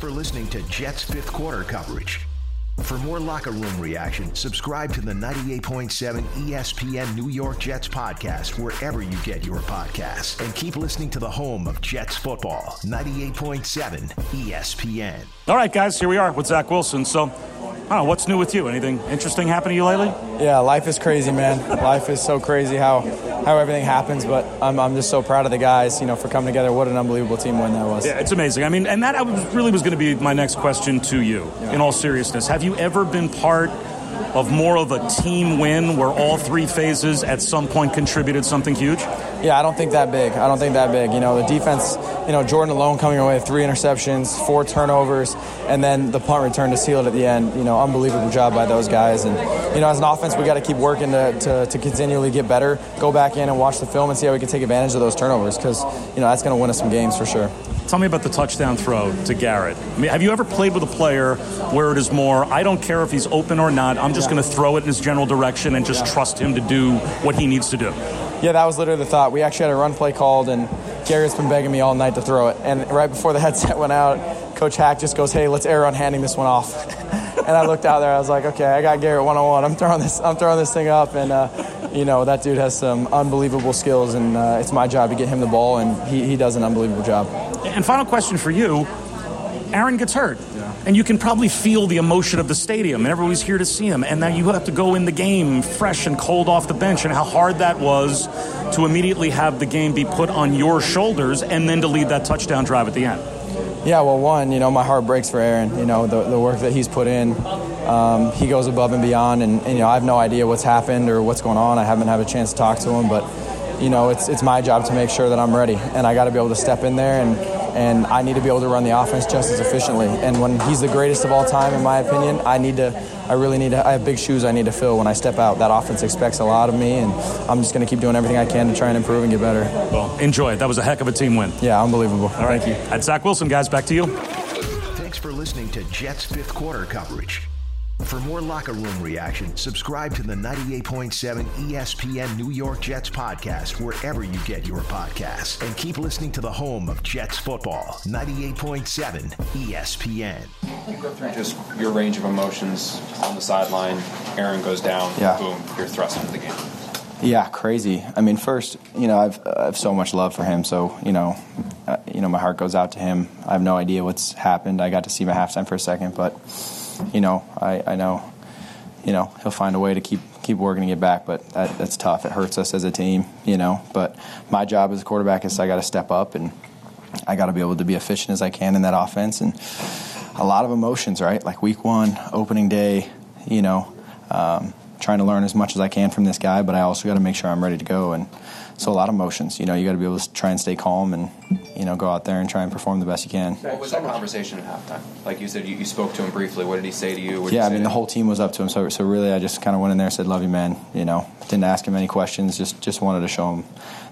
Thanks for listening to Jets fifth quarter coverage. For more locker room reaction, subscribe to the 98.7 ESPN New York Jets podcast wherever you get your podcasts. And keep listening to the home of Jets football, 98.7 ESPN. All right, guys, here we are with Zach Wilson. So, I know, what's new with you? Anything interesting happen to you lately? Yeah, life is crazy, man. life is so crazy how how everything happens, but I'm, I'm just so proud of the guys, you know, for coming together. What an unbelievable team win that was. Yeah, it's amazing. I mean, and that really was going to be my next question to you, yeah. in all seriousness. Have you ever been part of more of a team win where all three phases at some point contributed something huge? Yeah, I don't think that big. I don't think that big. You know, the defense, you know, Jordan alone coming away with three interceptions, four turnovers, and then the punt return to seal it at the end. You know, unbelievable job by those guys. And, you know, as an offense, we got to keep working to, to, to, continually get better, go back in and watch the film and see how we can take advantage of those turnovers because, you know, that's going to win us some games for sure. Tell me about the touchdown throw to Garrett. I mean, have you ever played with a player where it is more, I don't care if he's open or not, I'm just yeah. going to throw it in his general direction and just yeah. trust him to do what he needs to do? Yeah, that was literally the thought. We actually had a run play called, and Garrett's been begging me all night to throw it. And right before the headset went out, Coach Hack just goes, "Hey, let's err on handing this one off." and I looked out there. I was like, "Okay, I got Garrett one on one. I'm throwing this. I'm throwing this thing up." And uh, you know, that dude has some unbelievable skills, and uh, it's my job to get him the ball, and he, he does an unbelievable job. And final question for you Aaron gets hurt. And you can probably feel the emotion of the stadium, and everybody's here to see him. And now you have to go in the game fresh and cold off the bench, and how hard that was to immediately have the game be put on your shoulders and then to lead that touchdown drive at the end. Yeah, well, one, you know, my heart breaks for Aaron. You know, the, the work that he's put in. Um, he goes above and beyond, and, and, you know, I have no idea what's happened or what's going on. I haven't had a chance to talk to him, but, you know, it's, it's my job to make sure that I'm ready, and I got to be able to step in there and and I need to be able to run the offense just as efficiently. And when he's the greatest of all time, in my opinion, I need to, I really need to, I have big shoes I need to fill when I step out. That offense expects a lot of me, and I'm just going to keep doing everything I can to try and improve and get better. Well, enjoy it. That was a heck of a team win. Yeah, unbelievable. All right. Thank you. At Zach Wilson, guys, back to you. Thanks for listening to Jets fifth quarter coverage. For more locker room reaction, subscribe to the 98.7 ESPN New York Jets podcast wherever you get your podcasts. And keep listening to the home of Jets football, 98.7 ESPN. Go through just your range of emotions on the sideline. Aaron goes down, yeah. boom, you're thrust into the game. Yeah, crazy. I mean, first, you know, I've I have so much love for him. So, you know, uh, you know, my heart goes out to him. I have no idea what's happened. I got to see him at halftime for a second, but you know, I, I know, you know, he'll find a way to keep keep working to get back, but that, that's tough. It hurts us as a team, you know. But my job as a quarterback is I got to step up and I got to be able to be efficient as I can in that offense. And a lot of emotions, right? Like week one, opening day, you know, um, trying to learn as much as I can from this guy, but I also got to make sure I'm ready to go. And so a lot of emotions. You know, you got to be able to try and stay calm and you know go out there and try and perform the best you can. What was that conversation at halftime? Like you said, you, you spoke to him briefly. What did he say to you? yeah, I mean the whole team was up to him. So so really, I just kind of went in there and said, "Love you, man." You know, didn't ask him any questions. Just just wanted to show him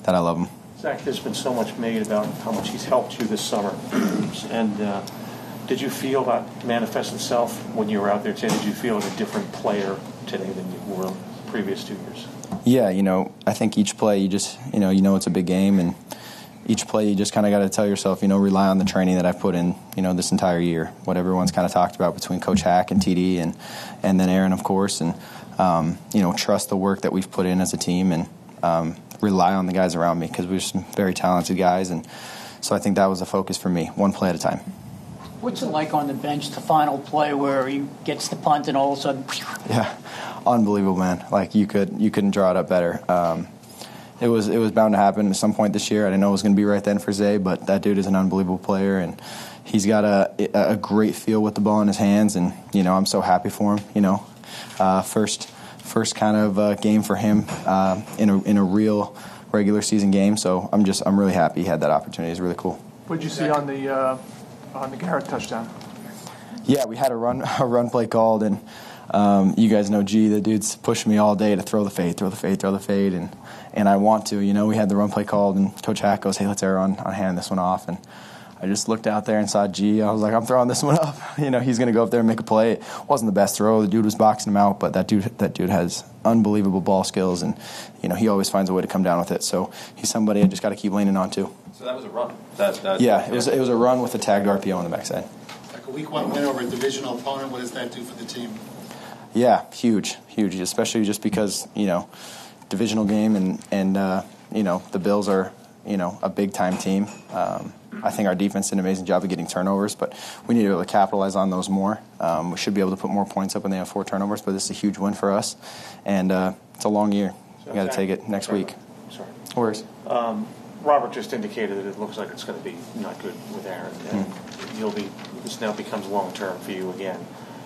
that I love him. Zach, there's been so much made about how much he's helped you this summer, and. Uh, did you feel that manifest itself when you were out there today? Did you feel like a different player today than you were previous two years? Yeah, you know, I think each play you just you know you know it's a big game, and each play you just kind of got to tell yourself you know rely on the training that I've put in you know this entire year. What everyone's kind of talked about between Coach Hack and TD, and and then Aaron of course, and um, you know trust the work that we've put in as a team, and um, rely on the guys around me because we're some very talented guys, and so I think that was a focus for me, one play at a time. What's it like on the bench, the final play where he gets the punt and all of a sudden? Yeah, unbelievable, man. Like you could you couldn't draw it up better. Um, it was it was bound to happen at some point this year. I didn't know it was going to be right then for Zay, but that dude is an unbelievable player, and he's got a a great feel with the ball in his hands, and you know I'm so happy for him. You know, uh, first first kind of uh, game for him uh, in a in a real regular season game. So I'm just I'm really happy he had that opportunity. It's really cool. What did you see on the uh, on the Garrett touchdown. Yeah, we had a run a run play called, and um, you guys know G. The dude's pushed me all day to throw the fade, throw the fade, throw the fade, and and I want to. You know, we had the run play called, and Coach Hack goes, "Hey, let's err on on hand this one off," and I just looked out there and saw G. I was like, I'm throwing this one up. You know, he's going to go up there and make a play. It wasn't the best throw. The dude was boxing him out, but that dude, that dude has unbelievable ball skills, and you know, he always finds a way to come down with it. So he's somebody I just got to keep leaning on to. So that was a run. That, that yeah, it was it was a run with a tagged RPO on the backside. Like a week one win over a divisional opponent. What does that do for the team? Yeah, huge, huge. Especially just because you know, divisional game and and uh, you know the Bills are you know a big time team. Um, I think our defense did an amazing job of getting turnovers, but we need to be able to capitalize on those more. Um, we should be able to put more points up when they have four turnovers, but this is a huge win for us, and uh, it's a long year. We got to take it next Sorry. week. Sorry. Worries. Um, Robert just indicated that it looks like it's going to be not good with Aaron, and mm. you'll be. This now becomes long term for you again.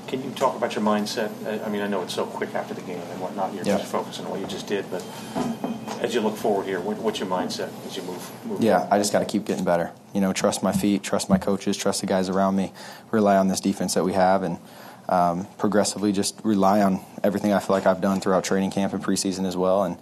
Can you talk about your mindset? I mean, I know it's so quick after the game and whatnot. You're yeah. just focusing on what you just did, but as you look forward here, what, what's your mindset as you move? move yeah, I just got to keep getting better. You know, trust my feet, trust my coaches, trust the guys around me, rely on this defense that we have, and um, progressively just rely on everything I feel like I've done throughout training camp and preseason as well, and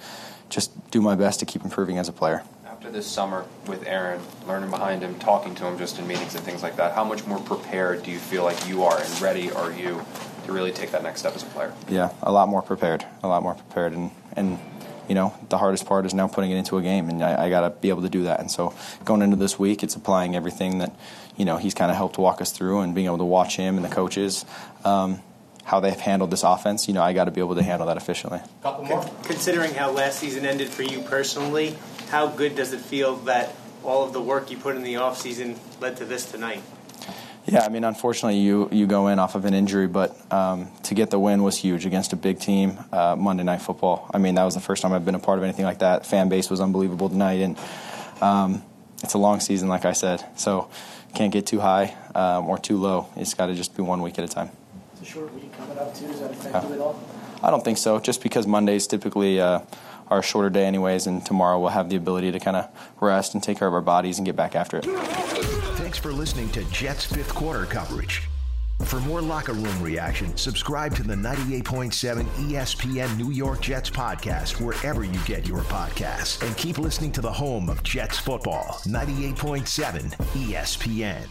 just do my best to keep improving as a player. After this summer with Aaron, learning behind him, talking to him just in meetings and things like that, how much more prepared do you feel like you are and ready are you to really take that next step as a player? Yeah, a lot more prepared, a lot more prepared, and and you know, the hardest part is now putting it into a game, and I, I got to be able to do that. And so going into this week, it's applying everything that, you know, he's kind of helped walk us through and being able to watch him and the coaches. Um, how they've handled this offense, you know, I got to be able to handle that efficiently. Couple more. Considering how last season ended for you personally, how good does it feel that all of the work you put in the offseason led to this tonight? Yeah, I mean, unfortunately, you you go in off of an injury, but um, to get the win was huge against a big team. Uh, Monday Night Football. I mean, that was the first time I've been a part of anything like that. Fan base was unbelievable tonight, and um, it's a long season, like I said. So can't get too high um, or too low. It's got to just be one week at a time. It's a short week coming up too. Does that affect you at all? I don't think so. Just because Mondays typically. Uh, a shorter day anyways, and tomorrow we'll have the ability to kind of rest and take care of our bodies and get back after it. Thanks for listening to Jets fifth quarter coverage. For more locker room reaction, subscribe to the 98.7 ESPN New York Jets podcast wherever you get your podcasts. And keep listening to the home of Jets football, 98.7 ESPN.